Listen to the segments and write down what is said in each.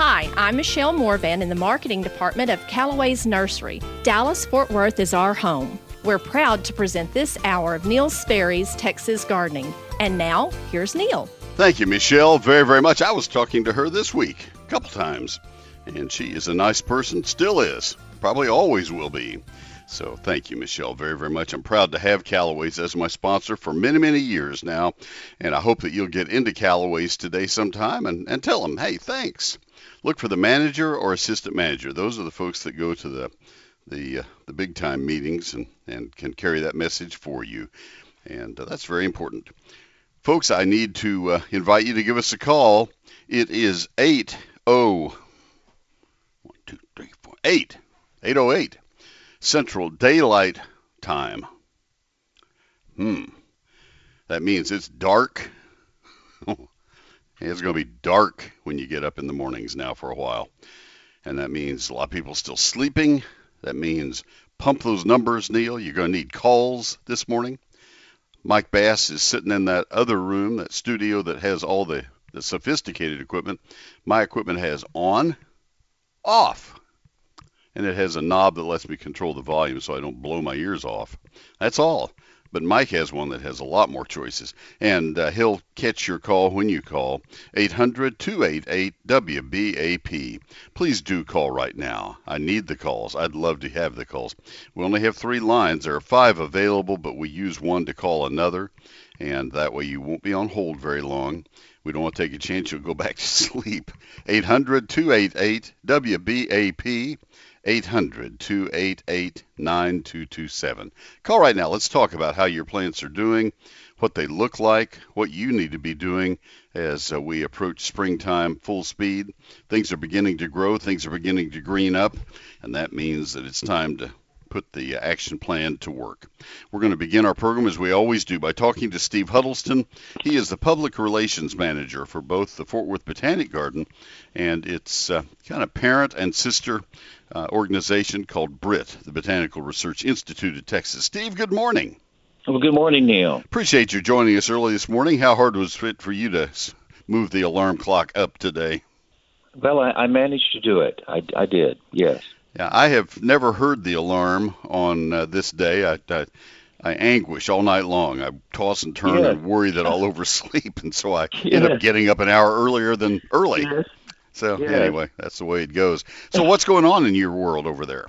Hi, I'm Michelle Morvan in the marketing department of Callaway's Nursery. Dallas Fort Worth is our home. We're proud to present this hour of Neil Sperry's Texas Gardening. And now, here's Neil. Thank you, Michelle, very, very much. I was talking to her this week a couple times, and she is a nice person, still is, probably always will be. So thank you, Michelle, very, very much. I'm proud to have Callaway's as my sponsor for many, many years now, and I hope that you'll get into Callaway's today sometime and, and tell them, hey, thanks. Look for the manager or assistant manager. Those are the folks that go to the the uh, the big time meetings and, and can carry that message for you, and uh, that's very important. Folks, I need to uh, invite you to give us a call. It is 80 1, 2, 3, 4, 8 808 Central Daylight Time. Hmm. That means it's dark. It's going to be dark when you get up in the mornings now for a while. And that means a lot of people still sleeping. That means pump those numbers, Neil. You're going to need calls this morning. Mike Bass is sitting in that other room, that studio that has all the, the sophisticated equipment. My equipment has on, off, and it has a knob that lets me control the volume so I don't blow my ears off. That's all. But Mike has one that has a lot more choices, and uh, he'll catch your call when you call 800 288 WBAP. Please do call right now. I need the calls. I'd love to have the calls. We only have three lines. There are five available, but we use one to call another, and that way you won't be on hold very long. We don't want to take a chance you'll go back to sleep. 800 288 WBAP. 800 288 9227. Call right now. Let's talk about how your plants are doing, what they look like, what you need to be doing as uh, we approach springtime full speed. Things are beginning to grow, things are beginning to green up, and that means that it's time to put the action plan to work. We're going to begin our program as we always do by talking to Steve Huddleston. He is the public relations manager for both the Fort Worth Botanic Garden and its uh, kind of parent and sister uh, organization called BRIT, the Botanical Research Institute of Texas. Steve, good morning. Well, good morning, Neil. Appreciate you joining us early this morning. How hard was it for you to move the alarm clock up today? Well, I, I managed to do it. I, I did, yes. Yeah, I have never heard the alarm on uh, this day. I, I, I anguish all night long. I toss and turn Yeah. and worry that I'll oversleep, and so I Yeah. end up getting up an hour earlier than early. Yes. So Yes. anyway, that's the way it goes. So what's going on in your world over there?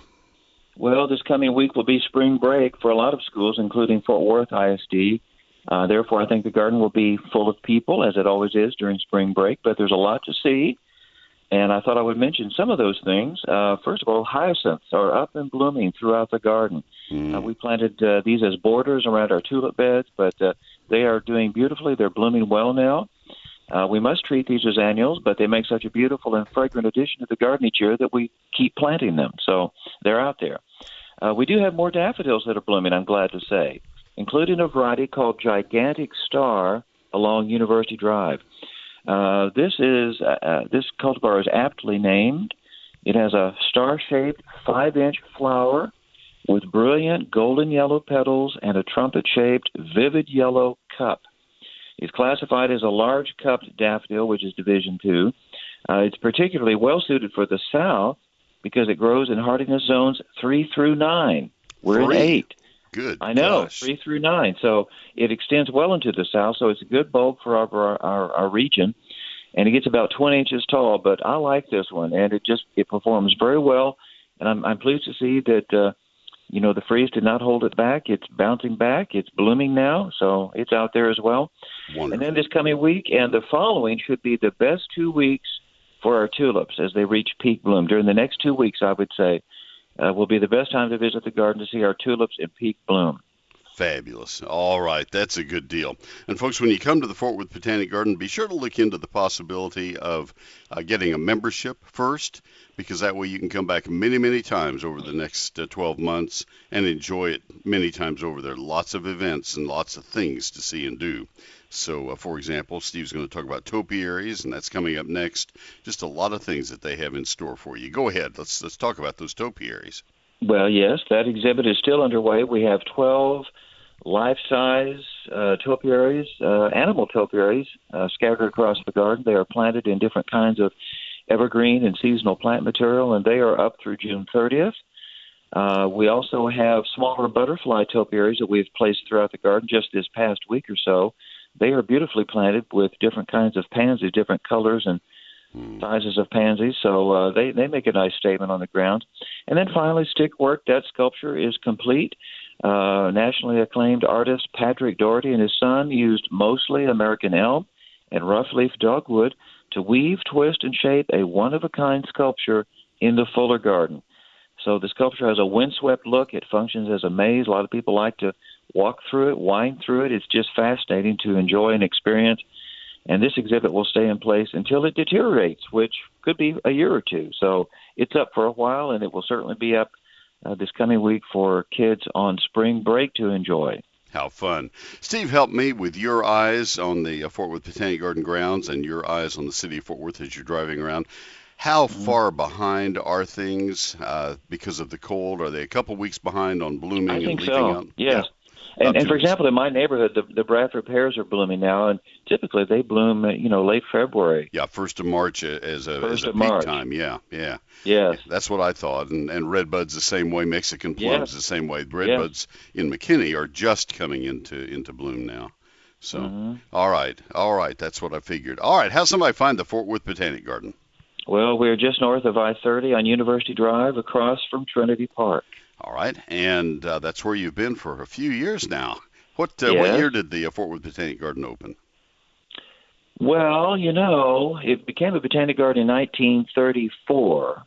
Well, this coming week will be spring break for a lot of schools, including Fort Worth ISD. Uh, therefore, I think the garden will be full of people, as it always is during spring break. But there's a lot to see, and I thought I would mention some of those things. Uh, first of all, hyacinths are up and blooming throughout the garden. Hmm. Uh, we planted uh, these as borders around our tulip beds, but uh, they are doing beautifully. They're blooming well now. Uh, we must treat these as annuals, but they make such a beautiful and fragrant addition to the garden each year that we keep planting them. So they're out there. Uh, we do have more daffodils that are blooming, I'm glad to say, including a variety called Gigantic Star along University Drive. Uh, this is uh, uh, this cultivar is aptly named. It has a star-shaped five-inch flower with brilliant golden yellow petals and a trumpet-shaped vivid yellow cup. It's classified as a large cupped daffodil, which is Division Two. Uh, it's particularly well suited for the south because it grows in hardiness zones three through nine. We're Three? in eight. Good. I know gosh. three through nine, so it extends well into the south. So it's a good bulb for our our, our region, and it gets about 20 inches tall. But I like this one, and it just it performs very well, and I'm I'm pleased to see that. Uh, you know, the freeze did not hold it back. It's bouncing back. It's blooming now, so it's out there as well. Wonderful. And then this coming week and the following should be the best two weeks for our tulips as they reach peak bloom. During the next two weeks, I would say, uh, will be the best time to visit the garden to see our tulips in peak bloom. Fabulous. All right, that's a good deal. And folks, when you come to the Fort Worth Botanic Garden, be sure to look into the possibility of uh, getting a membership first, because that way you can come back many, many times over the next uh, 12 months and enjoy it many times over. There are lots of events and lots of things to see and do. So, uh, for example, Steve's going to talk about topiaries, and that's coming up next. Just a lot of things that they have in store for you. Go ahead. Let's let's talk about those topiaries. Well, yes, that exhibit is still underway. We have 12 life-size uh, topiaries, uh, animal topiaries, uh, scattered across the garden. They are planted in different kinds of evergreen and seasonal plant material, and they are up through June 30th. Uh, we also have smaller butterfly topiaries that we've placed throughout the garden just this past week or so. They are beautifully planted with different kinds of pansies, different colors and mm. sizes of pansies. So uh, they they make a nice statement on the ground. And then finally, stick work. That sculpture is complete. Uh, nationally acclaimed artist Patrick Dougherty and his son used mostly American elm and rough leaf dogwood to weave, twist, and shape a one of a kind sculpture in the Fuller Garden. So the sculpture has a windswept look. It functions as a maze. A lot of people like to walk through it, wind through it. It's just fascinating to enjoy and experience. And this exhibit will stay in place until it deteriorates, which could be a year or two. So it's up for a while, and it will certainly be up uh, this coming week for kids on spring break to enjoy. How fun. Steve, help me with your eyes on the uh, Fort Worth Botanic Garden grounds and your eyes on the city of Fort Worth as you're driving around. How mm-hmm. far behind are things uh, because of the cold? Are they a couple weeks behind on blooming I think and leafing so. out? Yes. Yeah. And, and for example, in my neighborhood, the, the Bradford pears are blooming now, and typically they bloom, you know, late February. Yeah, first of March as a, first as a peak March. time. Yeah, yeah. Yes. That's what I thought. And and red buds the same way. Mexican plums yes. the same way. Redbuds yes. in McKinney are just coming into into bloom now. So, mm-hmm. all right, all right. That's what I figured. All right, how somebody find the Fort Worth Botanic Garden? Well, we're just north of I-30 on University Drive, across from Trinity Park. All right, and uh, that's where you've been for a few years now. What uh, yes. what year did the uh, Fort Worth Botanic Garden open? Well, you know, it became a botanic garden in 1934.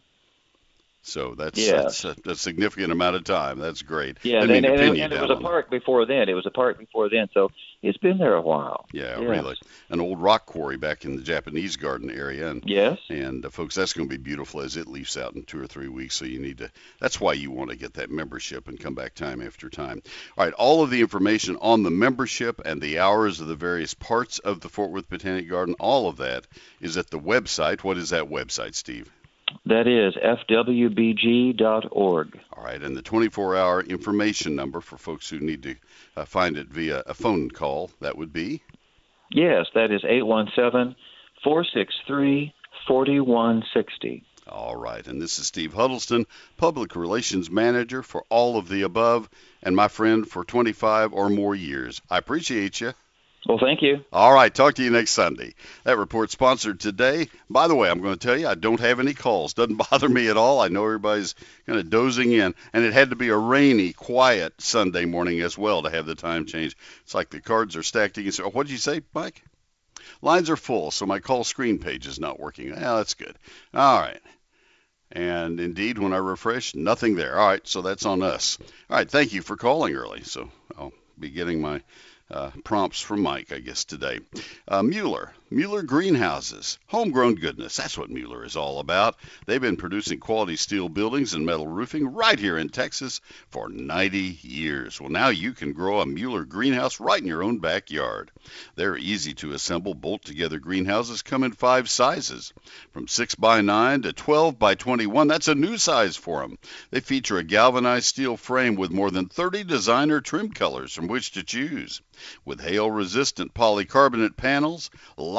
So that's yes. that's a, a, significant amount of time. That's great. Yeah, and, and, and, and it was a park before then. It was a park before then, so it's been there a while. Yeah, yes. really. An old rock quarry back in the Japanese garden area. And, yes. And uh, folks, that's going to be beautiful as it leaves out in two or three weeks. So you need to. That's why you want to get that membership and come back time after time. All right, all of the information on the membership and the hours of the various parts of the Fort Worth Botanic Garden, all of that is at the website. What is that website, Steve? That is fwbg.org. All right, and the 24 hour information number for folks who need to uh, find it via a phone call, that would be? Yes, that is 817 463 4160. All right, and this is Steve Huddleston, Public Relations Manager for all of the above, and my friend for 25 or more years. I appreciate you. Well, thank you. All right. Talk to you next Sunday. That report sponsored today. By the way, I'm going to tell you, I don't have any calls. Doesn't bother me at all. I know everybody's kind of dozing in. And it had to be a rainy, quiet Sunday morning as well to have the time change. It's like the cards are stacked against. What did you say, Mike? Lines are full, so my call screen page is not working. Yeah, that's good. All right. And indeed, when I refresh, nothing there. All right, so that's on us. All right, thank you for calling early. So I'll be getting my prompts from Mike, I guess, today. Uh, Mueller, Mueller Greenhouses, homegrown goodness. That's what Mueller is all about. They've been producing quality steel buildings and metal roofing right here in Texas for 90 years. Well, now you can grow a Mueller greenhouse right in your own backyard. They're easy to assemble, bolt together greenhouses come in five sizes from 6 by 9 to 12 by 21. That's a new size for them. They feature a galvanized steel frame with more than 30 designer trim colors from which to choose. With hail resistant polycarbonate panels,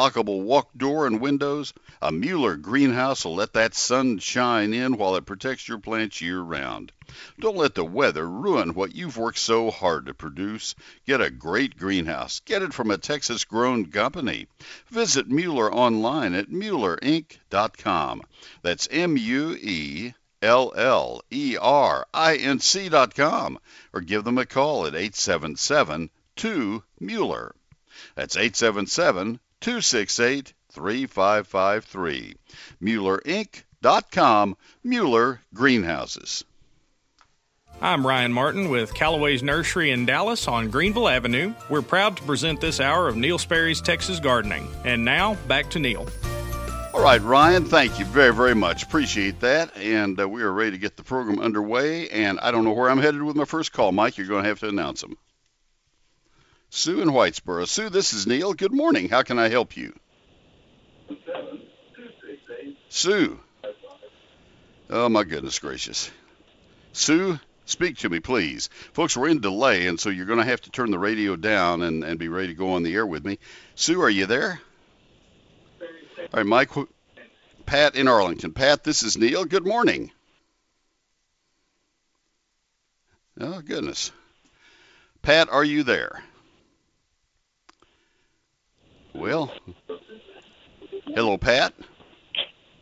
lockable walk door and windows, a Mueller greenhouse will let that sun shine in while it protects your plants year round. Don't let the weather ruin what you've worked so hard to produce. Get a great greenhouse. Get it from a Texas grown company. Visit Mueller online at MuellerInc.com. That's M U E L L E R I N C dot com or give them a call at 877 2 Mueller. That's 877 268 3553. MuellerInc.com, Mueller Greenhouses. I'm Ryan Martin with Callaway's Nursery in Dallas on Greenville Avenue. We're proud to present this hour of Neil Sperry's Texas Gardening. And now, back to Neil. All right, Ryan, thank you very, very much. Appreciate that. And uh, we are ready to get the program underway. And I don't know where I'm headed with my first call. Mike, you're going to have to announce them. Sue in Whitesboro. Sue, this is Neil. Good morning. How can I help you? Sue. Oh, my goodness gracious. Sue, speak to me, please. Folks, we're in delay, and so you're going to have to turn the radio down and, and be ready to go on the air with me. Sue, are you there? All right, Mike. Pat in Arlington. Pat, this is Neil. Good morning. Oh, goodness. Pat, are you there? Well, hello, Pat.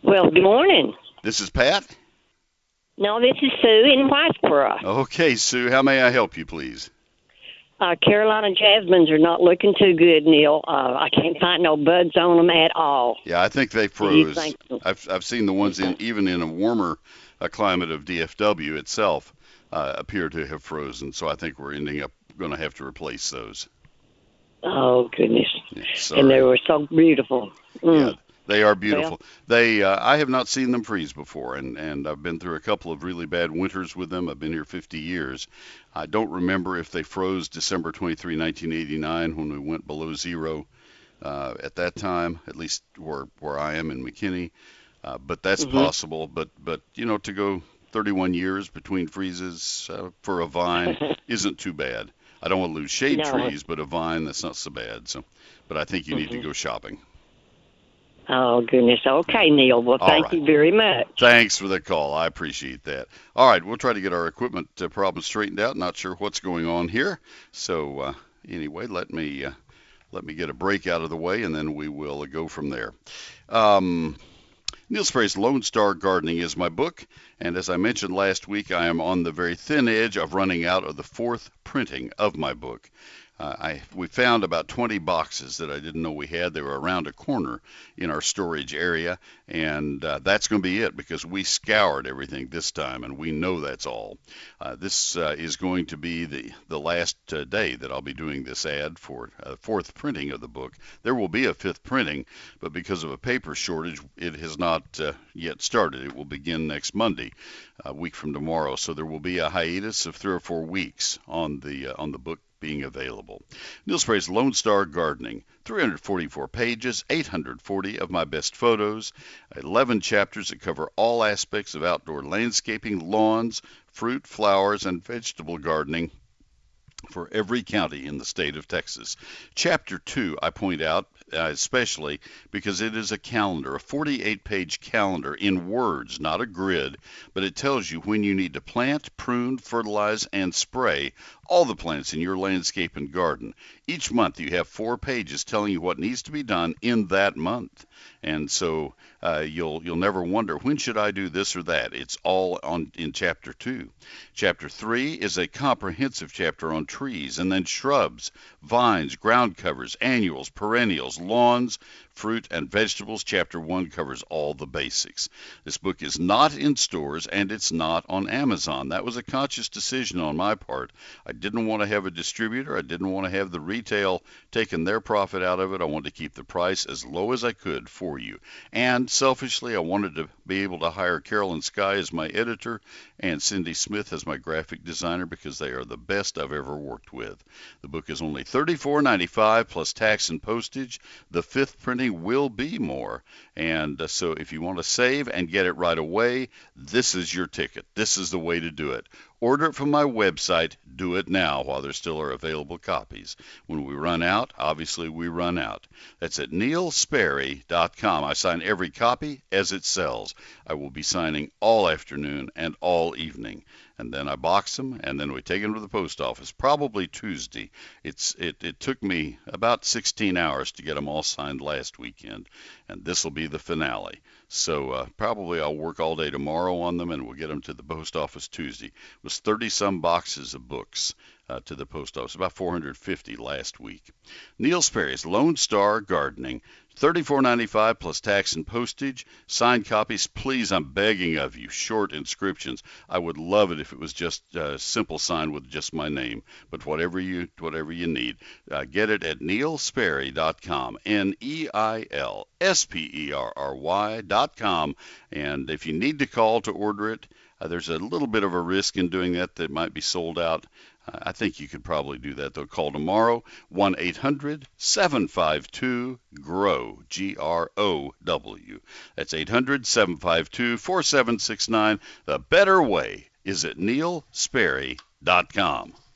Well, good morning. This is Pat. No, this is Sue in Whitesboro. Okay, Sue, how may I help you, please? Uh, Carolina jasmines are not looking too good, Neil. Uh, I can't find no buds on them at all. Yeah, I think they froze. think so? I've I've seen the ones in even in a warmer uh, climate of DFW itself uh, appear to have frozen. So I think we're ending up going to have to replace those. Oh goodness! Yeah, And they were so beautiful. Mm. Yeah, they are beautiful. They uh, I have not seen them freeze before, and and I've been through a couple of really bad winters with them. I've been here 50 years. I don't remember if they froze December 23, 1989, when we went below zero. Uh, at that time, at least where where I am in McKinney, uh, but that's Mhm. possible. But but you know to go 31 years between freezes uh, for a vine isn't too bad. I don't want to lose shade No. trees, but a vine that's not so bad. So, but I think you need to Mhm. go shopping. Oh goodness. Okay, Neil. Well, All thank right. you very much. Thanks for the call. I appreciate that. All right, we'll try to get our equipment uh, problem straightened out. Not sure what's going on here. So uh, anyway, let me uh, let me get a break out of the way, and then we will uh, go from there. Um, Neil Sperry's Lone Star Gardening is my book, and as I mentioned last week, I am on the very thin edge of running out of the fourth printing of my book. Uh, I we found about 20 boxes that I didn't know we had. They were around a corner in our storage area, and uh, that's going to be it because we scoured everything this time, and we know that's all. Uh, this uh, is going to be the the last uh, day that I'll be doing this ad for uh, fourth printing of the book. There will be a fifth printing, but because of a paper shortage, it has not yet started. It will begin next Monday, a week from tomorrow. So there will be a hiatus of three or four weeks on the on the book being available. Neil Sperry's Lone Star Gardening, 344 pages, 840 of my best photos, 11 chapters that cover all aspects of outdoor landscaping, lawns, fruit, flowers, and vegetable gardening for every county in the state of Texas. Chapter 2, I point out, uh, especially because it is a calendar, a 48 page calendar in words, not a grid, but it tells you when you need to plant, prune, fertilize, and spray all the plants in your landscape and garden. Each month you have four pages telling you what needs to be done in that month. And so uh, you'll you'll never wonder when should I do this or that. It's all on in chapter two. Chapter three is a comprehensive chapter on trees and then shrubs, vines, ground covers, annuals, perennials, lawns, fruit, and vegetables. Chapter one covers all the basics. This book is not in stores and it's not on Amazon. That was a conscious decision on my part. I didn't want to have a distributor. I didn't want to have the retail taking their profit out of it. I wanted to keep the price as low as I could for you. And selfishly, I wanted to be able to hire Carolyn Sky as my editor and Cindy Smith as my graphic designer because they are the best I've ever worked with. The book is only $34.95 plus tax and postage. The fifth printing will be more. And uh, so if you want to save and get it right away, this is your ticket. This is the way to do it. Order it from my website. Do it now while there still are available copies. When we run out, obviously we run out. That's at neilsperry.com. I sign every copy as it sells. I will be signing all afternoon and all evening. And then I box them, and then we take them to the post office, probably Tuesday. It's it, it took me about 16 hours to get them all signed last weekend, and this will be the finale. So uh, probably I'll work all day tomorrow on them, and we'll get them to the post office Tuesday. It was 30 some boxes of books uh, to the post office, about 450 last week. Neil Sperry's Lone Star Gardening, $34.95 plus tax and postage. Signed copies, please. I'm begging of you. Short inscriptions. I would love it if it was just a simple sign with just my name. But whatever you whatever you need, uh, get it at neilsperry.com. N-E-I-L-S-P-E-R-R-Y dot com. And if you need to call to order it, uh, there's a little bit of a risk in doing that that might be sold out. I think you could probably do that. They'll call tomorrow, 1 800 752 GROW, G R O W. That's 800 752 4769. The better way is at neilsperry.com.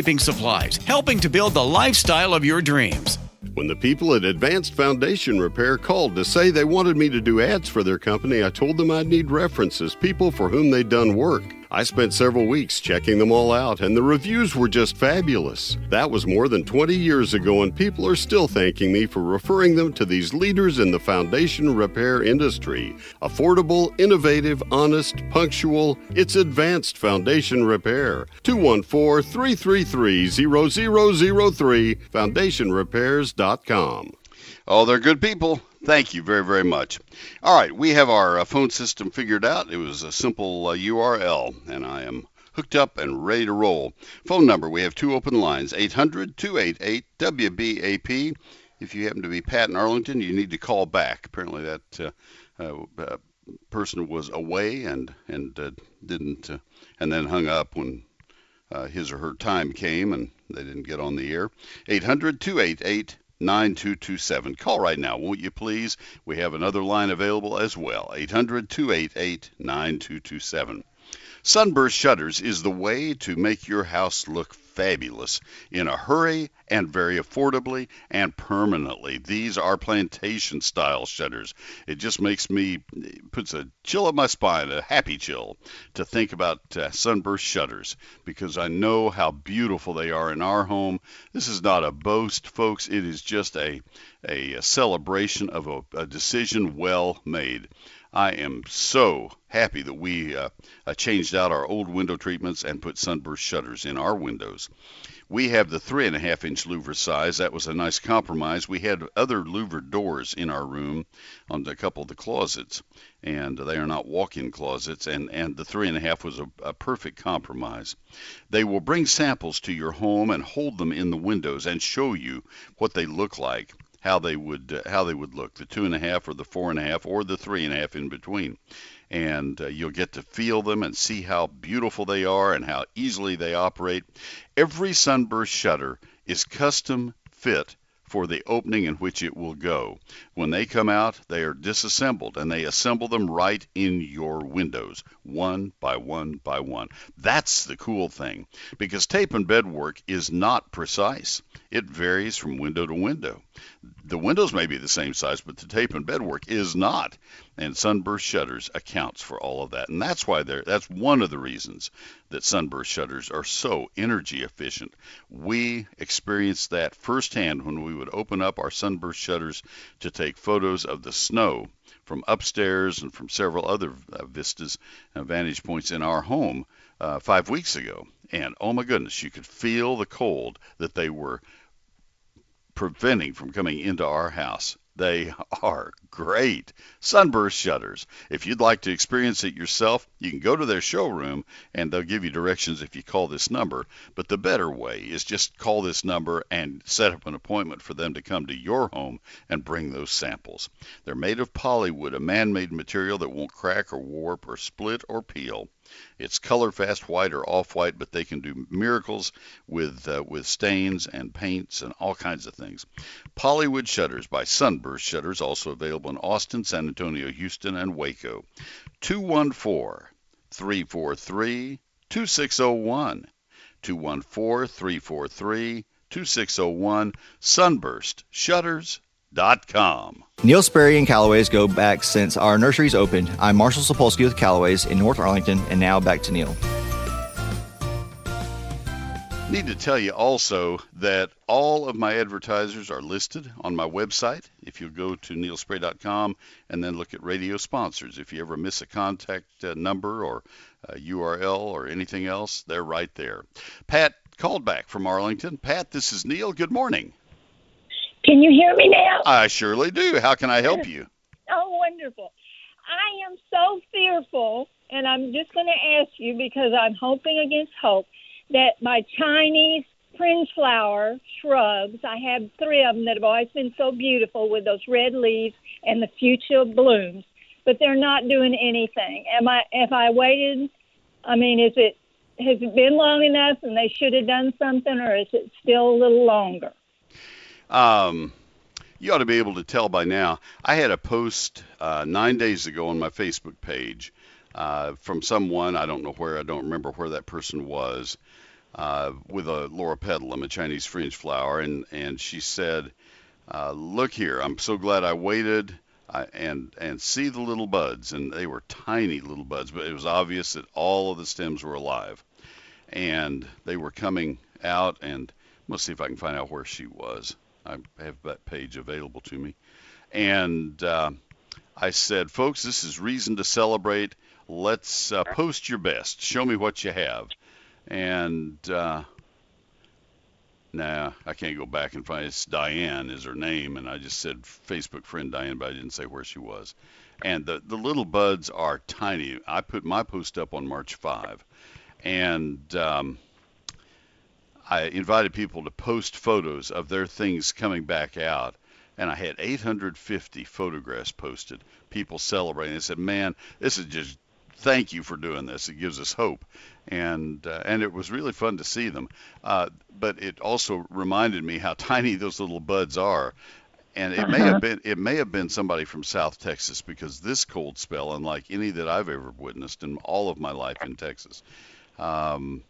landscaping supplies, helping to build the lifestyle of your dreams. When the people at Advanced Foundation Repair called to say they wanted me to do ads for their company, I told them I'd need references, people for whom they'd done work. I spent several weeks checking them all out, and the reviews were just fabulous. That was more than 20 years ago, and people are still thanking me for referring them to these leaders in the foundation repair industry. Affordable, innovative, honest, punctual, it's advanced foundation repair. 214 333 0003, foundationrepairs.com. Oh, they're good people. Thank you very, very much. All right, we have our uh, phone system figured out. It was a simple uh, URL, and I am hooked up and ready to roll. Phone number we have two open lines 800 288 WBAP. If you happen to be Pat in Arlington, you need to call back. Apparently, that uh, uh, uh person was away and and uh, didn't, and then hung up when his or her time came and they didn't get on the air. 800 288 9227. Call right now, won't you please? We have another line available as well 800 288 9227. Sunburst Shutters is the way to make your house look fabulous in a hurry and very affordably and permanently. These are plantation style shutters. It just makes me puts a chill up my spine, a happy chill to think about uh, sunburst shutters because I know how beautiful they are in our home. This is not a boast, folks. It is just a a, celebration of a, a decision well made. I am so happy that we uh, uh, changed out our old window treatments and put sunburst shutters in our windows. We have the three and a half inch louver size. That was a nice compromise. We had other louver doors in our room on a couple of the closets, and they are not walk-in closets. And and the three and a half was a, a perfect compromise. They will bring samples to your home and hold them in the windows and show you what they look like how they would uh, how they would look the two and a half or the four and a half or the three and a half in between and uh, you'll get to feel them and see how beautiful they are and how easily they operate every sunburst shutter is custom fit for the opening in which it will go. When they come out, they are disassembled and they assemble them right in your windows, one by one by one. That's the cool thing because tape and bed work is not precise. It varies from window to window. The windows may be the same size, but the tape and bed work is not. And sunburst shutters accounts for all of that. And that's why they're that's one of the reasons that sunburst shutters are so energy efficient. We experienced that firsthand when we would open up our sunburst shutters to take photos of the snow from upstairs and from several other uh, vistas and vantage points in our home uh, five weeks ago. And oh my goodness, you could feel the cold that they were preventing from coming into our house. They are great. Sunburst shutters. If you'd like to experience it yourself, you can go to their showroom and they'll give you directions if you call this number. But the better way is just call this number and set up an appointment for them to come to your home and bring those samples. They're made of polywood, a man made material that won't crack or warp or split or peel. It's color fast white or off white, but they can do miracles with uh, with stains and paints and all kinds of things. Polywood shutters by Sunburst Shutters, also available in Austin, San Antonio, Houston, and Waco. 214 343 2601. 214 343 2601. Sunburst Shutters Neil Sperry and Callaway's go back since our nurseries opened. I'm Marshall Sapolsky with Callaway's in North Arlington, and now back to Neil. Need to tell you also that all of my advertisers are listed on my website. If you go to neilsperry.com and then look at radio sponsors, if you ever miss a contact uh, number or URL or anything else, they're right there. Pat called back from Arlington. Pat, this is Neil. Good morning. Can you hear me now? I surely do. How can I help you? Oh, wonderful. I am so fearful, and I'm just going to ask you because I'm hoping against hope that my Chinese fringe flower shrubs, I have three of them that have always been so beautiful with those red leaves and the fuchsia blooms, but they're not doing anything. Am I? If I waited, I mean, is it has it been long enough and they should have done something, or is it still a little longer? Um, you ought to be able to tell by now. I had a post uh, nine days ago on my Facebook page uh, from someone I don't know where I don't remember where that person was uh, with a loropetalum, a Chinese fringe flower, and and she said, uh, "Look here, I'm so glad I waited." I, and and see the little buds, and they were tiny little buds, but it was obvious that all of the stems were alive, and they were coming out. And let's see if I can find out where she was. I have that page available to me, and uh, I said, folks, this is reason to celebrate. Let's uh, post your best. Show me what you have and uh, nah, I can't go back and find it's Diane is her name, and I just said Facebook friend Diane, but I didn't say where she was. And the the little buds are tiny. I put my post up on March 5, and um, I invited people to post photos of their things coming back out. And I had 850 photographs posted, people celebrating. They said, "Man, this is just thank you for doing this. It gives us hope." and uh, and it was really fun to see them. Uh, but it also reminded me how tiny those little buds are, and it may have uh-huh. been it may have been somebody from South Texas because this cold spell, unlike any that I've ever witnessed in all of my life in Texas, um,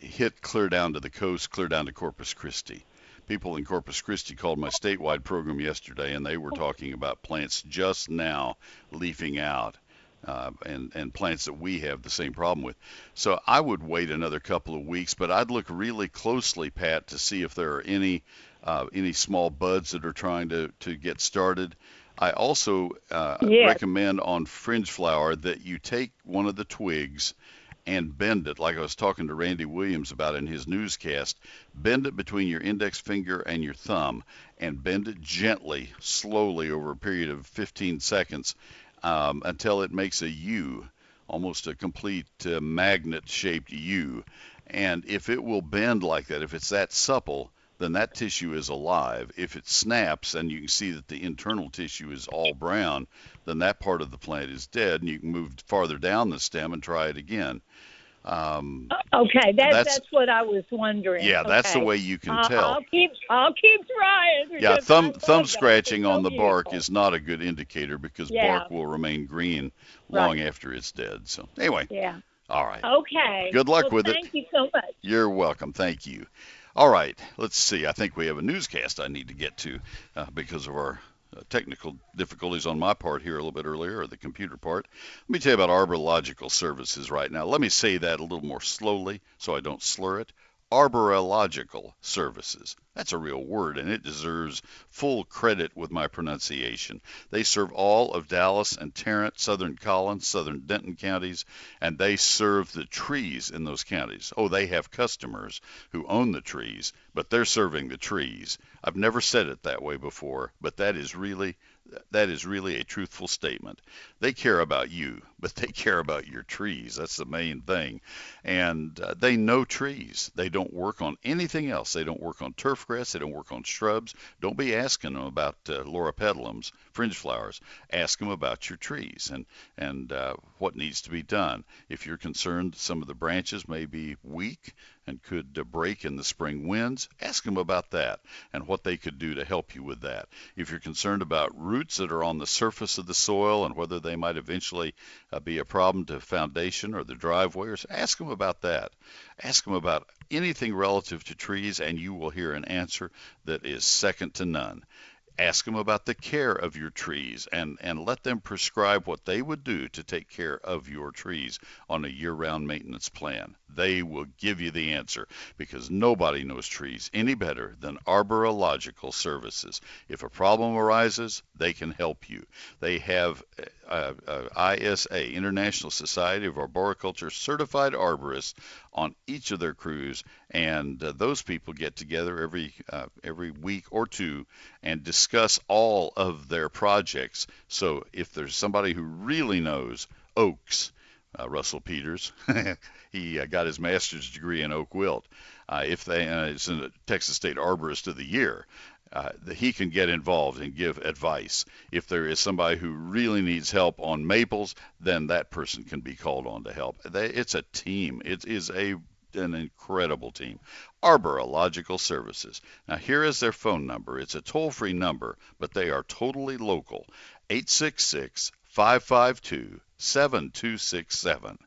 hit clear down to the coast, clear down to Corpus Christi. People in Corpus Christi called my statewide program yesterday, and they were talking about plants just now leafing out uh, and and plants that we have the same problem with. So I would wait another couple of weeks, but I'd look really closely, Pat, to see if there are any uh, any small buds that are trying to to get started. I also uh, yes. recommend on fringe flower that you take one of the twigs and bend it, like I was talking to Randy Williams about in his newscast. Bend it between your index finger and your thumb, and bend it gently, slowly over a period of 15 seconds um, until it makes a U, almost a complete uh, magnet shaped U. And if it will bend like that, if it's that supple, then that tissue is alive. If it snaps and you can see that the internal tissue is all brown, then that part of the plant is dead and you can move farther down the stem and try it again. Um, okay, that, that's, that's what I was wondering. Yeah, okay. that's the way you can uh, tell. I'll keep I'll keep trying. Yeah, thumb thumb scratching on the bark is not a good indicator because yeah. bark will remain green long right. after it's dead. So anyway. Yeah. All right. Okay. Good luck well, with thank it. Thank you so much. You're welcome. Thank you. All right. Let's see. I think we have a newscast I need to get to uh, because of our uh, technical difficulties on my part here a little bit earlier, or the computer part. Let me tell you about Arborilogical Services right now. Let me say that a little more slowly so I don't slur it. Arborilogical Services. That's a real word, and it deserves full credit with my pronunciation. They serve all of Dallas and Tarrant, Southern Collins, Southern Denton counties, and they serve the trees in those counties. Oh, they have customers who own the trees, but they're serving the trees. I've never said it that way before, but that is really that is really a truthful statement. They care about you, but they care about your trees. That's the main thing. And uh, they know trees. They don't work on anything else. They don't work on turf grass. They don't work on shrubs. Don't be asking them about uh, fringe flowers. Ask them about your trees and and uh, what needs to be done. If you're concerned some of the branches may be weak, and could uh, break in the spring winds, ask them about that and what they could do to help you with that. If you're concerned about roots that are on the surface of the soil and whether they might eventually uh, be a problem to foundation or the driveway, ask them about that. Ask them about anything relative to trees, and you will hear an answer that is second to none. ask them about the care of your trees and, and let them prescribe what they would do to take care of your trees on a year round maintenance plan. They will give you the answer because nobody knows trees any better than Arborilogical Services. If a problem arises, they can help you. They have uh, uh, ISA, International Society of Arboriculture certified arborists on each of their crews, and uh, those people get together every uh, every week or two and discuss all of their projects. So if there's somebody who really knows oaks, uh, Russell Peters, he uh, got his master's degree in oak wilt. Uh, if they, uh, it's the Texas State Arborist of the Year. Uh, he can get involved and give advice. If there is somebody who really needs help on maples, then that person can be called on to help. They, it's a team. It is a an incredible team. Arborilogical Services. Now, here is their phone number. It's a toll free number, but they are totally local 866 552 7267.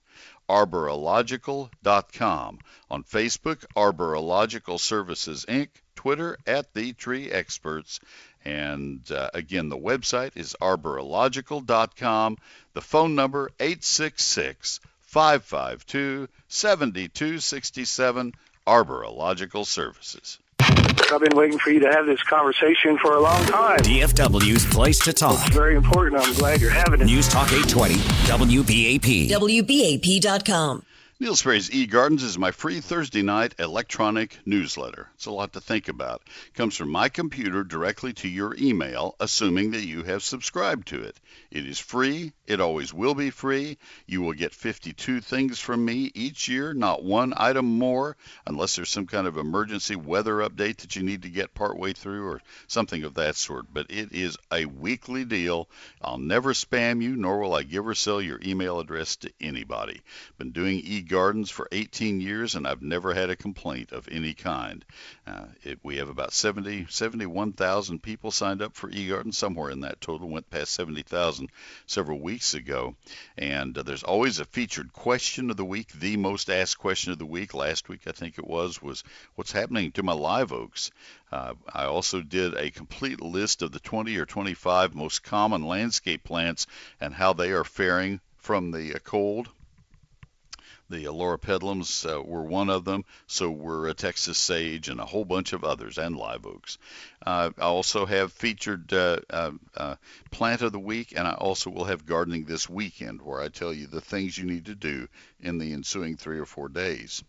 Arborilogical.com. On Facebook, Arborilogical Services Inc., Twitter, at The Tree Experts. And uh, again, the website is arborilogical.com. The phone number, 866 552 7267, Arborilogical Services. I've been waiting for you to have this conversation for a long time. DFW's place to talk. It's very important. I'm glad you're having it. News Talk 820, WBAP. WBAP.com. Neil Sperry's eGardens is my free Thursday night electronic newsletter. It's a lot to think about. It comes from my computer directly to your email, assuming that you have subscribed to it. It is free. It always will be free. You will get 52 things from me each year, not one item more, unless there's some kind of emergency weather update that you need to get partway through or something of that sort. But it is a weekly deal. I'll never spam you, nor will I give or sell your email address to anybody. Been doing e Gardens for 18 years, and I've never had a complaint of any kind. Uh, it, we have about 70, 71,000 people signed up for eGardens, somewhere in that total, went past 70,000 several weeks ago. And uh, there's always a featured question of the week, the most asked question of the week. Last week, I think it was, was what's happening to my live oaks? Uh, I also did a complete list of the 20 or 25 most common landscape plants and how they are faring from the cold the loropetalums uh, were one of them. So were a Texas sage and a whole bunch of others, and live oaks. Uh, I also have featured uh, uh, uh, plant of the week, and I also will have gardening this weekend, where I tell you the things you need to do in the ensuing three or four days.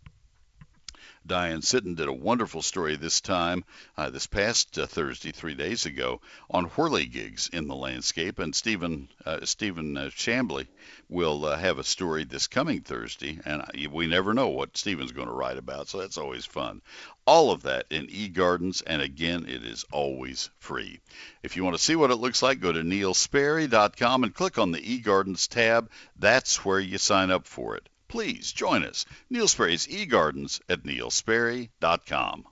Diane Sitten did a wonderful story this time, uh, this past uh, Thursday, three days ago, on whirligigs in the landscape. And Stephen uh, Stephen uh, Chamblee will uh, have a story this coming Thursday, and we never know what Stephen's going to write about, so that's always fun. All of that in eGardens, and again, it is always free. If you want to see what it looks like, go to neilsperry.com and click on the eGardens tab. That's where you sign up for it. Please join us. Neil Sperry's eGardens at neilsperry.com.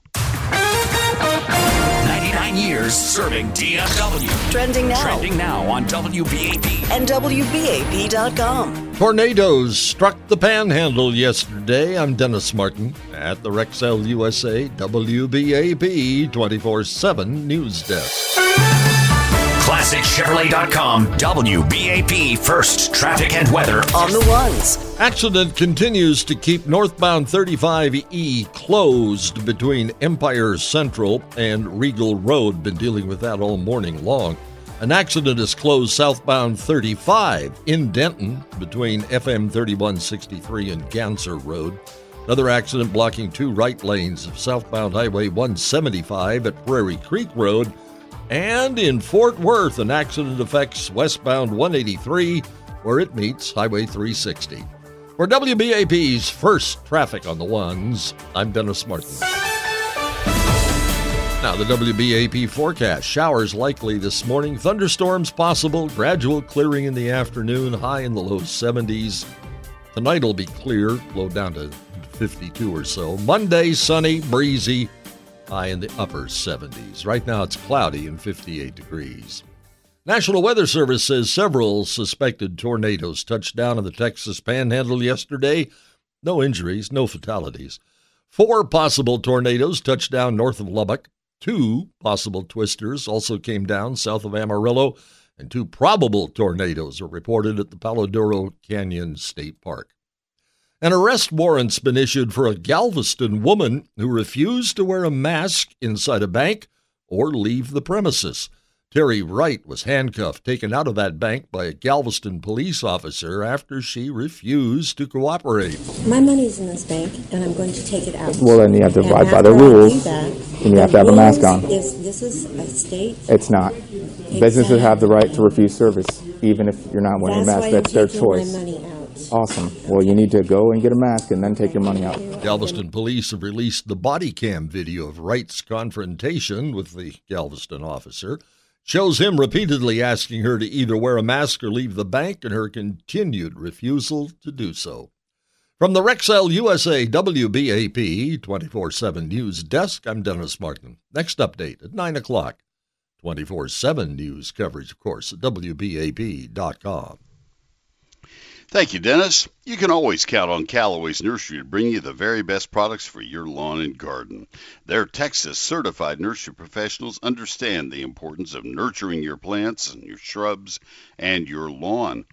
99 years serving DFW. Trending now. Trending now on WBAP. And WBAP.com. Tornadoes struck the panhandle yesterday. I'm Dennis Martin at the Rexel USA WBAP 24 7 News Desk. ClassicChevrolet.com, WBAP First Traffic and Weather. On the ones. Accident continues to keep northbound 35E closed between Empire Central and Regal Row. Been dealing with that all morning long. An accident has closed southbound 35 in Denton between FM 3163 and Ganzer Road. Another accident blocking two right lanes of southbound Highway 175 at Prairie Creek Road and in Fort Worth, an accident affects westbound 183 where it meets Highway 360. For WBAP's first traffic on the ones, I'm Dennis Martin. Now, the WBAP forecast showers likely this morning, thunderstorms possible, gradual clearing in the afternoon, high in the low 70s. Tonight will be clear, low down to 52 or so. Monday, sunny, breezy, high in the upper 70s. Right now it's cloudy and 58 degrees. National Weather Service says several suspected tornadoes touched down in the Texas panhandle yesterday. No injuries, no fatalities. Four possible tornadoes touched down north of Lubbock. Two possible twisters also came down south of Amarillo, and two probable tornadoes are reported at the Palo Duro Canyon State Park. An arrest warrant's been issued for a Galveston woman who refused to wear a mask inside a bank or leave the premises. Terry Wright was handcuffed, taken out of that bank by a Galveston police officer after she refused to cooperate. My money's in this bank, and I'm going to take it out. Well, then you have to abide by the after I do rules, that, and you have to have a mask on. Is, this is a state. It's not. Businesses have the right to refuse service, even if you're not wearing a mask. why That's I'm their taking choice. Awesome. Well, you need to go and get a mask and then take your money out. Galveston police have released the body cam video of Wright's confrontation with the Galveston officer. Shows him repeatedly asking her to either wear a mask or leave the bank and her continued refusal to do so. From the Rexel USA WBAP 24 7 News Desk, I'm Dennis Martin. Next update at 9 o'clock. 24 7 news coverage, of course, at WBAP.com. Thank you, Dennis. You can always count on Callaway's Nursery to bring you the very best products for your lawn and garden. Their Texas certified nursery professionals understand the importance of nurturing your plants and your shrubs and your lawn.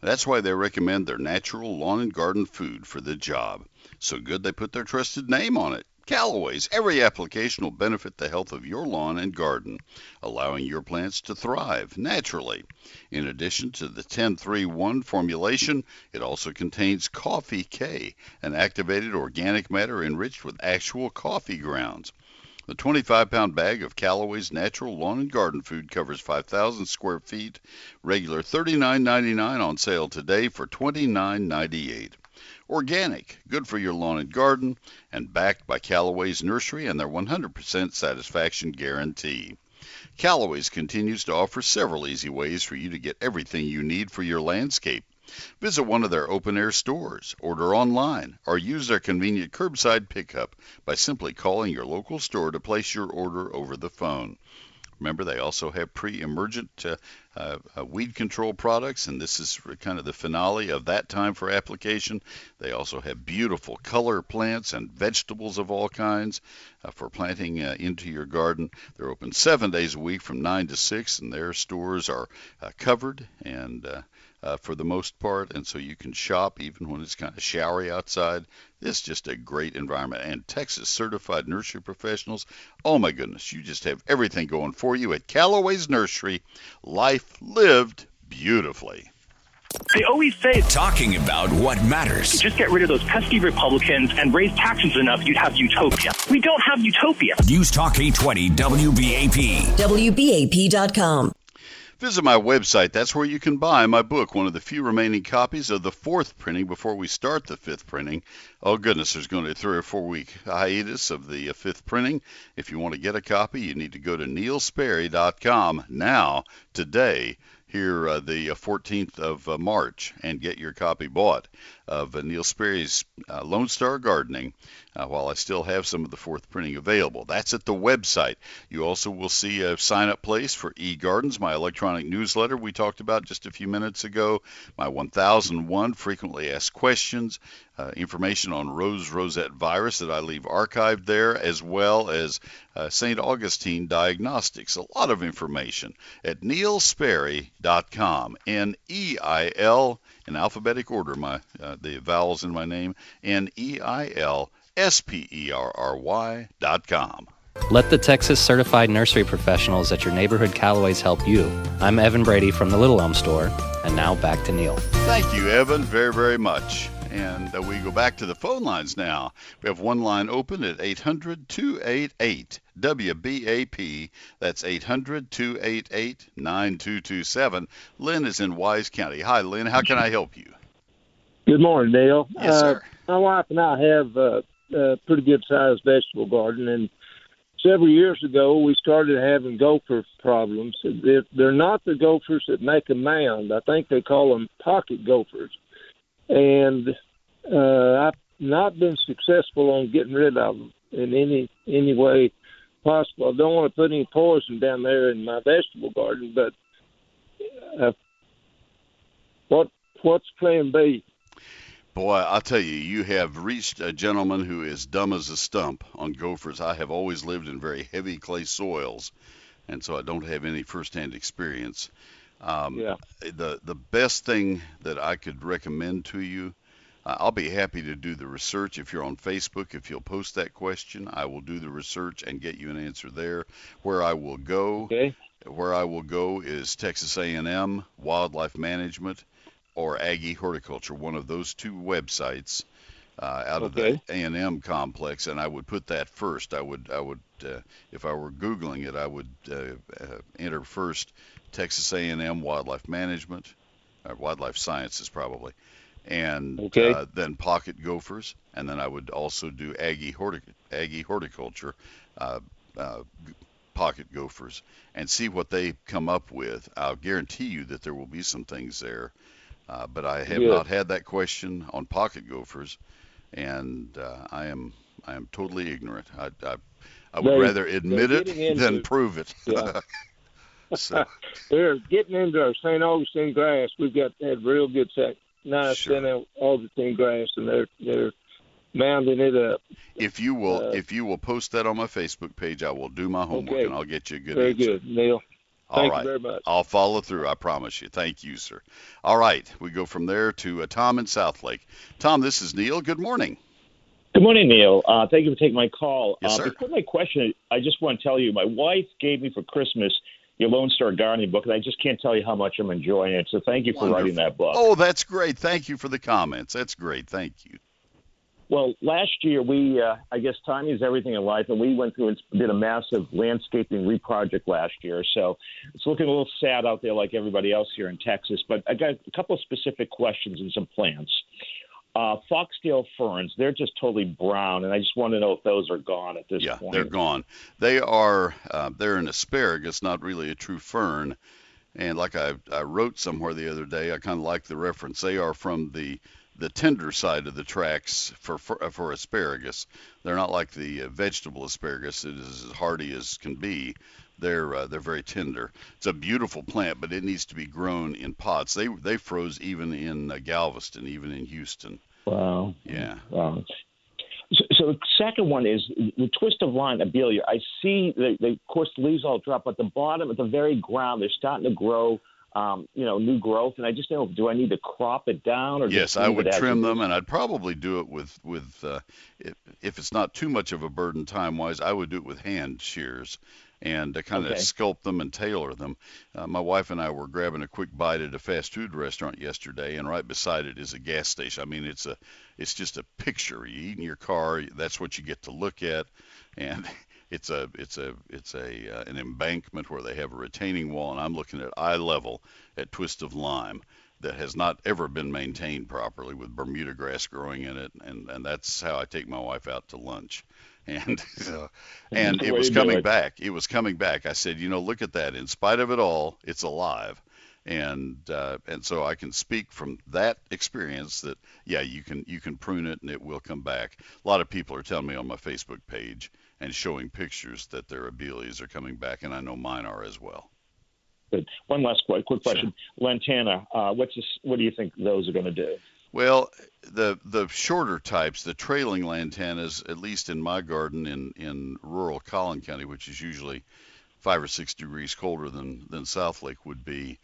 That's why they recommend their natural lawn and garden food for the job. So good they put their trusted name on it. Callaway's every application will benefit the health of your lawn and garden, allowing your plants to thrive naturally. In addition to the 1031 formulation, it also contains Coffee K, an activated organic matter enriched with actual coffee grounds. The 25 pound bag of Callaway's natural lawn and garden food covers 5,000 square feet, regular $39.99 on sale today for $29.98. Organic, good for your lawn and garden, and backed by Callaway's Nursery and their 100% satisfaction guarantee. Callaway's continues to offer several easy ways for you to get everything you need for your landscape. Visit one of their open air stores, order online, or use their convenient curbside pickup by simply calling your local store to place your order over the phone. Remember, they also have pre-emergent uh, uh, uh, weed control products, and this is kind of the finale of that time for application. They also have beautiful color plants and vegetables of all kinds uh, for planting uh, into your garden. They're open seven days a week from 9 to 6, and their stores are uh, covered and uh, for the most part, and so you can shop even when it's kind of showery outside. It's just a great environment. And Texas certified nursery professionals, oh my goodness, you just have everything going for you at Callaway's Nursery. Life lived beautifully. They always say talking about what matters. Just get rid of those pesky Republicans and raise taxes enough, you'd have utopia. We don't have utopia. News Talk 820 WBAP. WBAP.com. Visit my website. That's where you can buy my book, one of the few remaining copies of the fourth printing before we start the fifth printing. Oh, goodness, there's going to be a three or four week hiatus of the uh, fifth printing. If you want to get a copy, you need to go to neilsperry.com now, today, here uh, the uh, 14th of uh, March, and get your copy bought of uh, Neil Sperry's uh, Lone Star Gardening uh, while I still have some of the fourth printing available. That's at the website. You also will see a sign up place for eGardens, my electronic newsletter we talked about just a few minutes ago, my 1001 frequently asked questions, uh, information on rose rosette virus that I leave archived there, as well as uh, St. Augustine Diagnostics. A lot of information at neilsperry.com. N E I L in alphabetic order, my uh, the vowels in my name. N E I L S P E R R Y dot com. Let the Texas certified nursery professionals at your neighborhood Callaways help you. I'm Evan Brady from the Little Elm Store, and now back to Neil. Thank you, Evan, very, very much. And uh, we go back to the phone lines now. We have one line open at 800 288 WBAP. That's 800 288 9227. Lynn is in Wise County. Hi, Lynn. How can I help you? Good morning, Neil. Yes, sir. Uh, my wife and I have uh, a pretty good sized vegetable garden, and several years ago we started having gopher problems. They're, they're not the gophers that make a mound. I think they call them pocket gophers, and uh, I've not been successful on getting rid of them in any any way possible. I don't want to put any poison down there in my vegetable garden, but uh, what what's Plan B? Boy, I'll tell you, you have reached a gentleman who is dumb as a stump on gophers. I have always lived in very heavy clay soils, and so I don't have any firsthand experience. Um, Yeah. The the best thing that I could recommend to you, uh, I'll be happy to do the research if you're on Facebook. If you'll post that question, I will do the research and get you an answer there. Where I will go, Okay. where I will go is Texas A&M Wildlife Management or Aggie Horticulture, one of those two websites uh, out of the A&M complex, and I would put that first. I would, I would, uh, if I were googling it, I would uh, uh, enter first Texas A&M Wildlife Management, Wildlife Sciences probably, and Okay. uh, then pocket gophers, and then I would also do Aggie, Hortic- Aggie Horticulture. Uh, uh, pocket gophers and see what they come up with. I'll guarantee you that there will be some things there, uh, but I have Good. not had that question on pocket gophers, and uh, I am I am totally ignorant. I I, I would They- rather admit it getting than into- prove it. Yeah. so They're getting into our St. Augustine grass. We've got had real good sec, nice St. Augustine grass, and they're they're mounding it up. if you will Uh, if you will post that on my Facebook page, I will do my homework Okay. and I'll get you a good Very answer. good, Neil. All Thank right. you very much. I'll follow through. I promise you. Thank you, sir. All right. We go from there to uh, Tom in Southlake. Tom, this is Neil. Good morning. Good morning, Neil. Uh, thank you for taking my call. Yes, uh. Before my question, I just want to tell you my wife gave me for Christmas your Lone Star Gardening book, and I just can't tell you how much I'm enjoying it. So thank you for writing that book. Oh, that's great. Thank you for the comments. That's great. Thank you. Well, last year we, uh, I guess, timing is everything in life, and we went through and did a massive landscaping reproject last year. So it's looking a little sad out there, like everybody else here in Texas. But I got a couple of specific questions and some plants. Uh, foxtail ferns, they're just totally brown, and I just want to know if those are gone at this Yeah, point. they're gone. They are uh, they're an asparagus, not really a true fern. And like I, I wrote somewhere the other day, I kind of like the reference. They are from the the tender side of the tracks for for, uh, for asparagus. They're not like the uh, vegetable asparagus. It is as hardy as can be. They're uh, they're very tender. It's a beautiful plant, but it needs to be grown in pots. They they froze even in uh, Galveston, even in Houston. Wow. Yeah. Wow. So, so the second one is the twist of lime abelia. I see the, the of course the leaves all drop, but the bottom at the very ground they're starting to grow. Um, you know, new growth, and I just don't know. Do I need to crop it down, or Yes, I would trim them, and I'd probably do it with with uh, if, if it's not too much of a burden time wise, I would do it with hand shears and uh, kind of sculpt them and tailor them. Uh, my wife and I were grabbing a quick bite at a fast food restaurant yesterday, and right beside it is a gas station. I mean, it's a it's just a picture. You eat in your car, that's what you get to look at, and it's a it's a it's a uh, an embankment where they have a retaining wall, and I'm looking at eye level at Twist of Lime that has not ever been maintained properly with Bermuda grass growing in it, and and that's how I take my wife out to lunch. And uh, and it was coming it. back. It was coming back. I said, you know, look at that. In spite of it all, it's alive. And uh, and so I can speak from that experience that yeah, you can you can prune it and it will come back. A lot of people are telling me on my Facebook page and showing pictures that their abelias are coming back, and I know mine are as well. Good. One last quick, quick question. Lantana, uh, what's this, what do you think those are going to do? Well, the the shorter types, the trailing lantanas, at least in my garden in in rural Collin County, which is usually five or six degrees colder than than Southlake would be.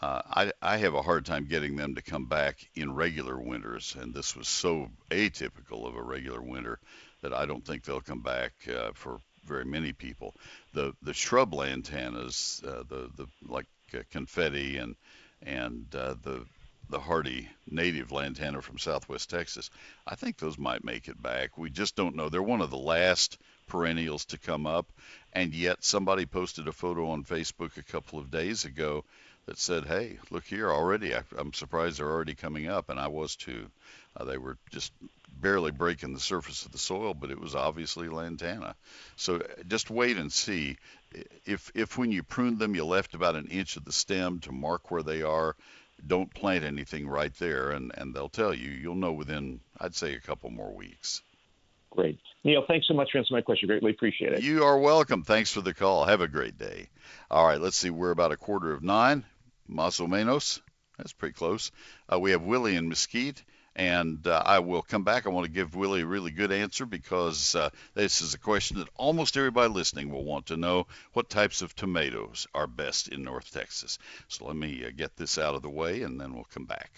Uh, I I have a hard time getting them to come back in regular winters, and this was so atypical of a regular winter that I don't think they'll come back uh, for very many people. The the shrub lantanas, uh, the the like uh, confetti and and uh, the the hardy native lantana from southwest Texas. I think those might make it back. We just don't know. They're one of the last perennials to come up, and yet somebody posted a photo on Facebook a couple of days ago that said, "Hey, look here already. I, I'm surprised they're already coming up," and I was too. Uh, they were just barely breaking the surface of the soil, but it was obviously lantana. So uh, just wait and see. If if when you pruned them you left about an inch of the stem to mark where they are, don't plant anything right there, and and they'll tell you. You'll know within I'd say a couple more weeks. Great. Neil, thanks so much for answering my question. Greatly appreciate it. You are welcome. Thanks for the call. Have a great day. All right, let's see. We're about a quarter of nine. Más o menos. That's pretty close. Uh, we have Willie in Mesquite, And uh, I will come back. I want to give Willie a really good answer because uh, this is a question that almost everybody listening will want to know what types of tomatoes are best in North Texas. So let me uh, get this out of the way and then we'll come back.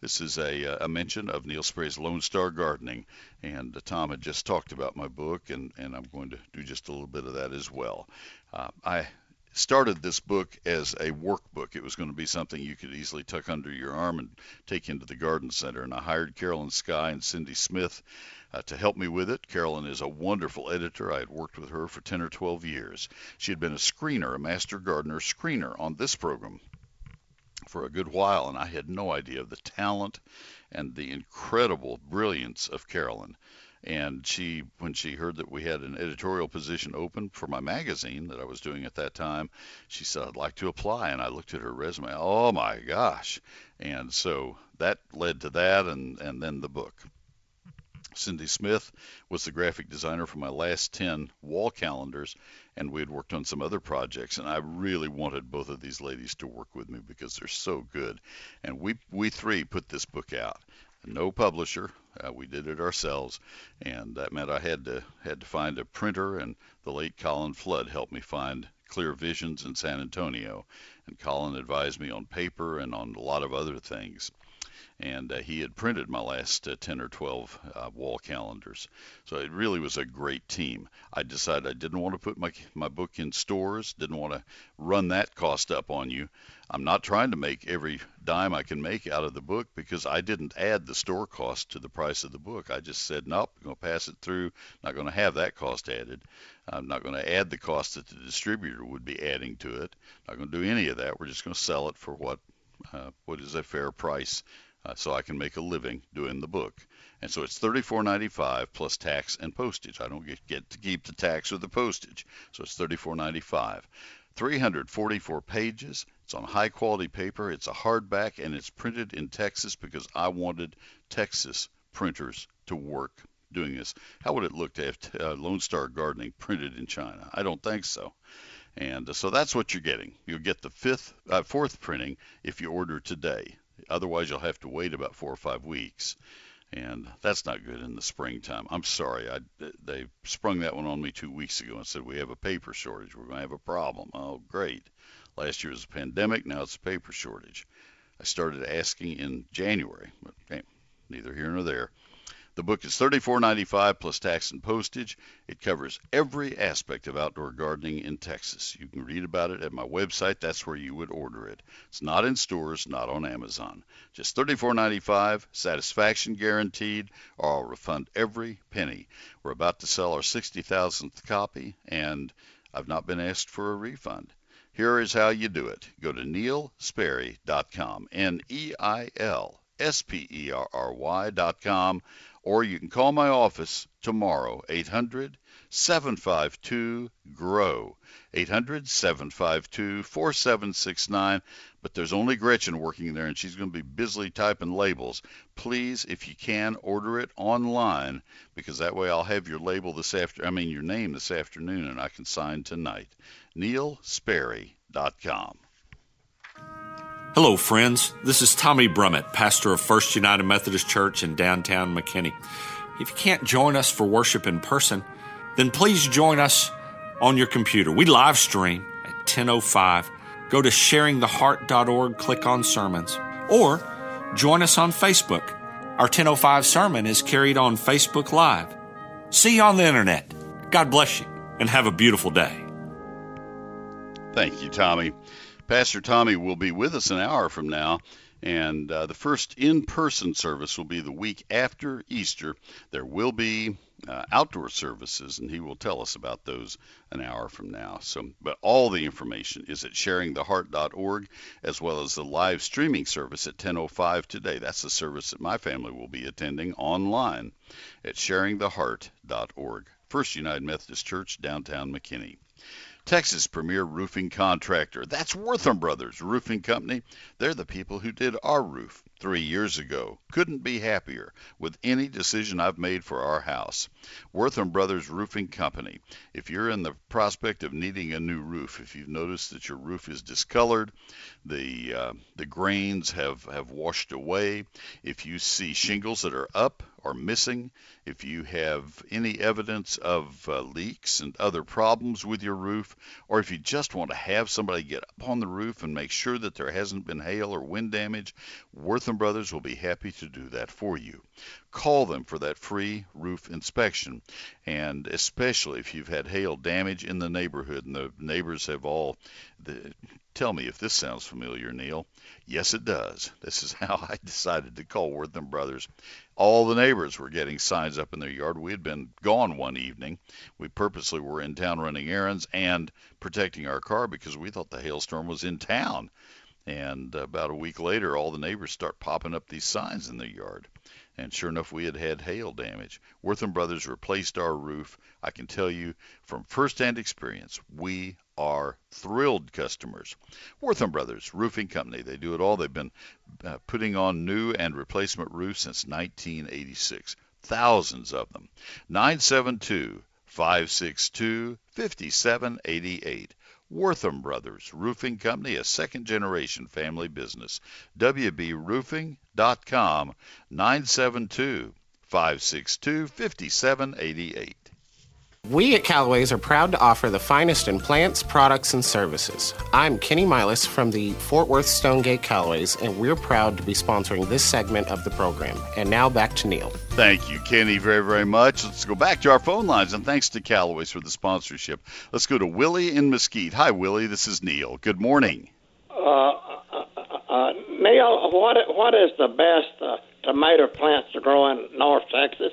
This is a, uh, a mention of Neil Sperry's Lone Star Gardening. And uh, Tom had just talked about my book, and, and I'm going to do just a little bit of that as well. Uh, I started this book as a workbook. It was going to be something you could easily tuck under your arm and take into the garden center. And I hired Carolyn Sky and Cindy Smith uh, to help me with it. Carolyn is a wonderful editor. I had worked with her for 10 or 12 years. She had been a screener, a master gardener screener on this program for a good while, and I had no idea of the talent and the incredible brilliance of Carolyn. And she, when she heard that we had an editorial position open for my magazine that I was doing at that time, she said, I'd like to apply. And I looked at her resume. Oh my gosh. And so that led to that and, and then the book. Cindy Smith was the graphic designer for my last 10 wall calendars, and we had worked on some other projects. And I really wanted both of these ladies to work with me because they're so good. And we, we three put this book out no publisher. Uh, we did it ourselves, and that meant I had to had to find a printer. And the late Colin Flood helped me find Clear Visions in San Antonio, and Colin advised me on paper and on a lot of other things and uh, he had printed my last uh, 10 or 12 uh, wall calendars. So it really was a great team. I decided I didn't want to put my my book in stores, didn't want to run that cost up on you. I'm not trying to make every dime I can make out of the book because I didn't add the store cost to the price of the book. I just said, nope, I'm going to pass it through. Not going to have that cost added. I'm not going to add the cost that the distributor would be adding to it. Not going to do any of that. We're just going to sell it for what uh, what is a fair price uh, so I can make a living doing the book. And so it's $34.95 plus tax and postage. I don't get, get to keep the tax or the postage, so it's $34.95. 344 pages. It's on high quality paper. It's a hardback and it's printed in Texas because I wanted Texas printers to work doing this. How would it look to have uh, Lone Star Gardening printed in China? I don't think so. And uh, so that's what you're getting. You'll get the fifth, uh, fourth printing if you order today. Otherwise, you'll have to wait about four or five weeks, and that's not good in the springtime. I'm sorry, I, they sprung that one on me two weeks ago and said we have a paper shortage. We're going to have a problem. Oh, great. Last year was a pandemic. Now it's a paper shortage. I started asking in January, but okay, neither here nor there. The book is $34.95 plus tax and postage. It covers every aspect of outdoor gardening in Texas. You can read about it at my website. That's where you would order it. It's not in stores, not on Amazon. Just $34.95, satisfaction guaranteed, or I'll refund every penny. We're about to sell our 60,000th copy, and I've not been asked for a refund. Here is how you do it. Go to neilsperry.com, N-E-I-L S-P-E-R-R-Y dot com or you can call my office tomorrow, 800 752 GROW. 800 752 4769. But there's only Gretchen working there, and she's going to be busily typing labels. Please, if you can, order it online because that way I'll have your label this after I mean your name this afternoon and I can sign tonight. NeilSperry.com. Hello, friends. This is Tommy Brummett, pastor of First United Methodist Church in downtown McKinney. If you can't join us for worship in person, then please join us on your computer. We live stream at 10:05. Go to sharingtheheart.org, click on sermons, or join us on Facebook. Our 10:05 sermon is carried on Facebook Live. See you on the internet. God bless you and have a beautiful day. Thank you, Tommy. Pastor Tommy will be with us an hour from now. And uh, the first in person service will be the week after Easter. There will be uh, outdoor services, and he will tell us about those an hour from now. So, but all the information is at sharingtheheart.org, as well as the live streaming service at 10:05 today. That's the service that my family will be attending online at sharingtheheart.org. First United Methodist Church, downtown McKinney. Texas premier roofing contractor. That's Wortham Brothers Roofing Company. They're the people who did our roof three years ago. Couldn't be happier with any decision I've made for our house. Wortham Brothers Roofing Company. If you're in the prospect of needing a new roof, if you've noticed that your roof is discolored, the uh, the grains have have washed away, if you see shingles that are up or missing, if you have any evidence of uh, leaks and other problems with your roof, or if you just want to have somebody get up on the roof and make sure that there hasn't been hail or wind damage, Wortham Brothers will be happy to do that for you. Call them for that free roof inspection, and especially if you've had hail damage in the neighborhood and the neighbors have all the, Tell me if this sounds familiar, Neil. Yes, it does. This is how I decided to call Wortham Brothers. All the neighbors were getting signs up in their yard. We had been gone one evening. We purposely were in town running errands and protecting our car because we thought the hailstorm was in town. And about a week later, all the neighbors start popping up these signs in their yard. And sure enough, we had had hail damage. Wortham Brothers replaced our roof. I can tell you from firsthand experience, we are thrilled customers. Wortham Brothers Roofing Company, they do it all. They've been uh, putting on new and replacement roofs since 1986. Thousands of them. 972 562 5788. Wortham Brothers Roofing Company, a second generation family business. WBRoofing.com 972 562 5788. We at Callaway's are proud to offer the finest in plants, products, and services. I'm Kenny Milas from the Fort Worth Stonegate Callaways, and we're proud to be sponsoring this segment of the program. And now back to Neil. Thank you, Kenny, very, very much. Let's go back to our phone lines, and thanks to Callaway's for the sponsorship. Let's go to Willie in Mesquite. Hi, Willie. This is Neil. Good morning. Uh, uh, uh, Neil, what what is the best uh, tomato plants to grow in North Texas?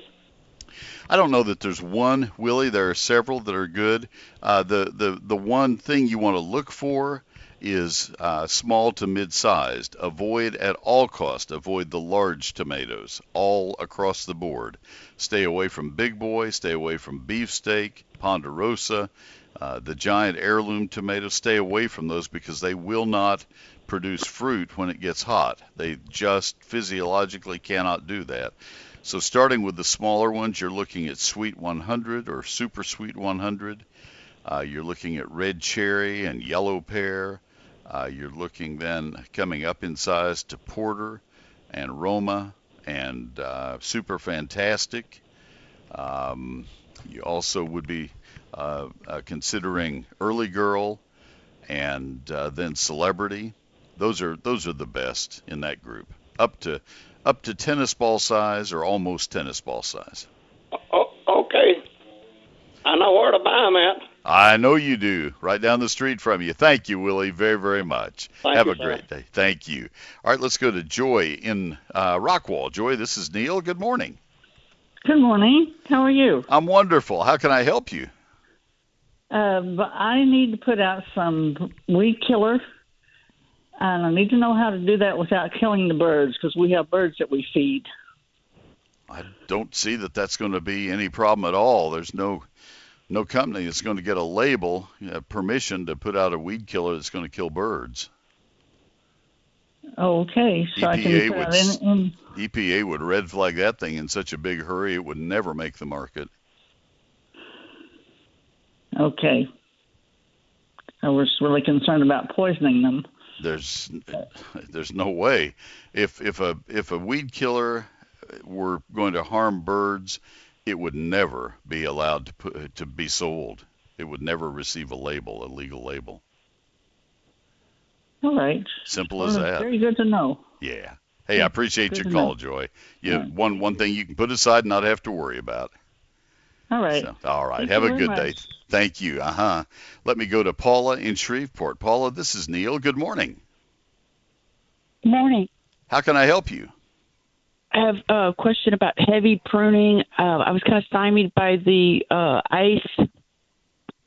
I don't know that there's one, Willie. There are several that are good. Uh, the the the one thing you want to look for is uh, small to mid-sized. Avoid at all cost. Avoid the large tomatoes all across the board. Stay away from big boy. Stay away from beefsteak, ponderosa, uh, the giant heirloom tomatoes. Stay away from those because they will not produce fruit when it gets hot. They just physiologically cannot do that. So starting with the smaller ones, you're looking at Sweet 100 or Super Sweet 100. Uh, you're looking at red cherry and yellow pear. Uh, you're looking then coming up in size to Porter and Roma and uh, Super Fantastic. Um, you also would be uh, uh, considering Early Girl and uh, then Celebrity. Those are those are the best in that group. Up to up to tennis ball size or almost tennis ball size. Oh, okay. I know where to buy them at. I know you do. Right down the street from you. Thank you, Willie, very, very much. Thank Have you, a sir. great day. Thank you. All right, let's go to Joy in uh, Rockwall. Joy, this is Neil. Good morning. Good morning. How are you? I'm wonderful. How can I help you? Uh, but I need to put out some weed killer, and I need to know how to do that without killing the birds because we have birds that we feed. I don't see that that's going to be any problem at all. There's no no company that's going to get a label, uh, permission to put out a weed killer that's going to kill birds. Okay, so I EPA can would in, in EPA would red flag that thing in such a big hurry it would never make the market. Okay. I was really concerned about poisoning them. There's there's no way. If if a if a weed killer were going to harm birds, it would never be allowed to put, to be sold. It would never receive a label, a legal label. All right. Simple Well, as that. Very good to know. Yeah. Hey, I appreciate Good your call, know. Joy. You one one thing you can put aside and not have to worry about. All right. So, all right. Thank Have you a very good day. Thank you. Uh huh. Let me go to Paula in Shreveport. Paula, this is Neil. Good morning. Morning. How can I help you? I have a question about heavy pruning. Uh, I was kind of stymied by the uh, ice,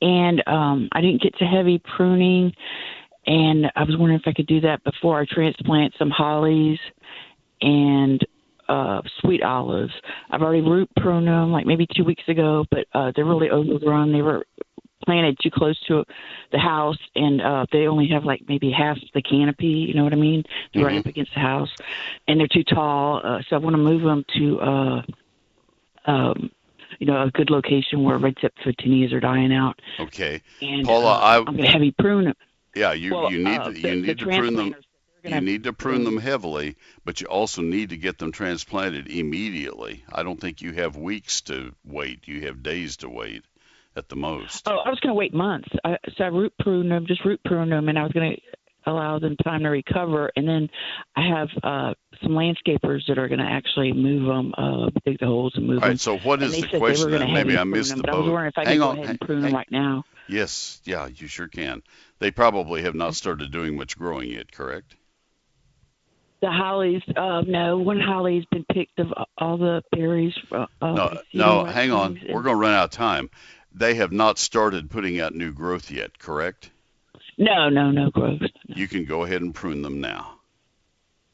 and um, I didn't get to heavy pruning. And I was wondering if I could do that before I transplant some hollies and uh, sweet olives. I've already root pruned them like maybe two weeks ago, but uh, they're really overgrown. They were planted too close to the house, and uh, they only have like maybe half the canopy. You know what I mean? They're right Mhm. up against the house, and they're too tall. Uh, so I want to move them to, uh, um, you know, a good location where red tip photinias are dying out. Okay. And Paula, uh, I I'm going to heavy prune them. Yeah, you Well, you need uh, to, the- you the need to prune them. Transplanters, they're gonna You need to prune prune- them heavily, but you also need to get them transplanted immediately. I don't think you have weeks to wait. You have days to wait at the most. Oh, I was going to wait months. I, so I root prune them, just root prune them, and I was going to allow them time to recover. And then I have uh, some landscapers that are going to actually move them, uh, dig the holes and move All them. right, so what is And the question? Maybe I prune missed them, the but I was boat. wondering if I Hang could go on, ahead and hang- them right now. Yes, yeah, you sure can. They probably have not started doing much growing yet, correct? The hollies, uh, no, one holly's been picked of all the berries. Uh, uh, No, no, hang on. We're going to run out of time. They have not started putting out new growth yet, correct? No, no, no growth. You can go ahead and prune them now.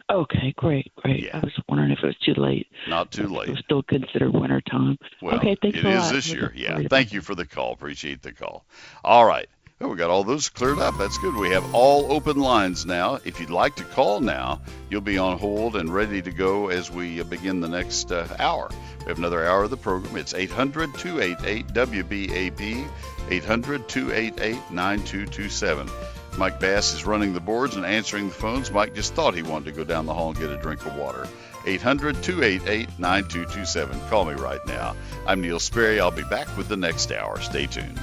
Okay, great, great. Yeah. I was wondering if it was too late. Not too It late. was still considered winter time. Well, okay, thanks it a is lot. this year. Yeah. Thank you for the call. Appreciate the call. All right. Well, we got all those cleared up. That's good. We have all open lines now. If you'd like to call now, you'll be on hold and ready to go as we uh, begin the next uh, hour. We have another hour of the program. It's 800 288 WBAP, 800 288 9227. Mike Bass is running the boards and answering the phones. Mike just thought he wanted to go down the hall and get a drink of water. 800 288 9227. Call me right now. I'm Neil Sperry. I'll be back with the next hour. Stay tuned.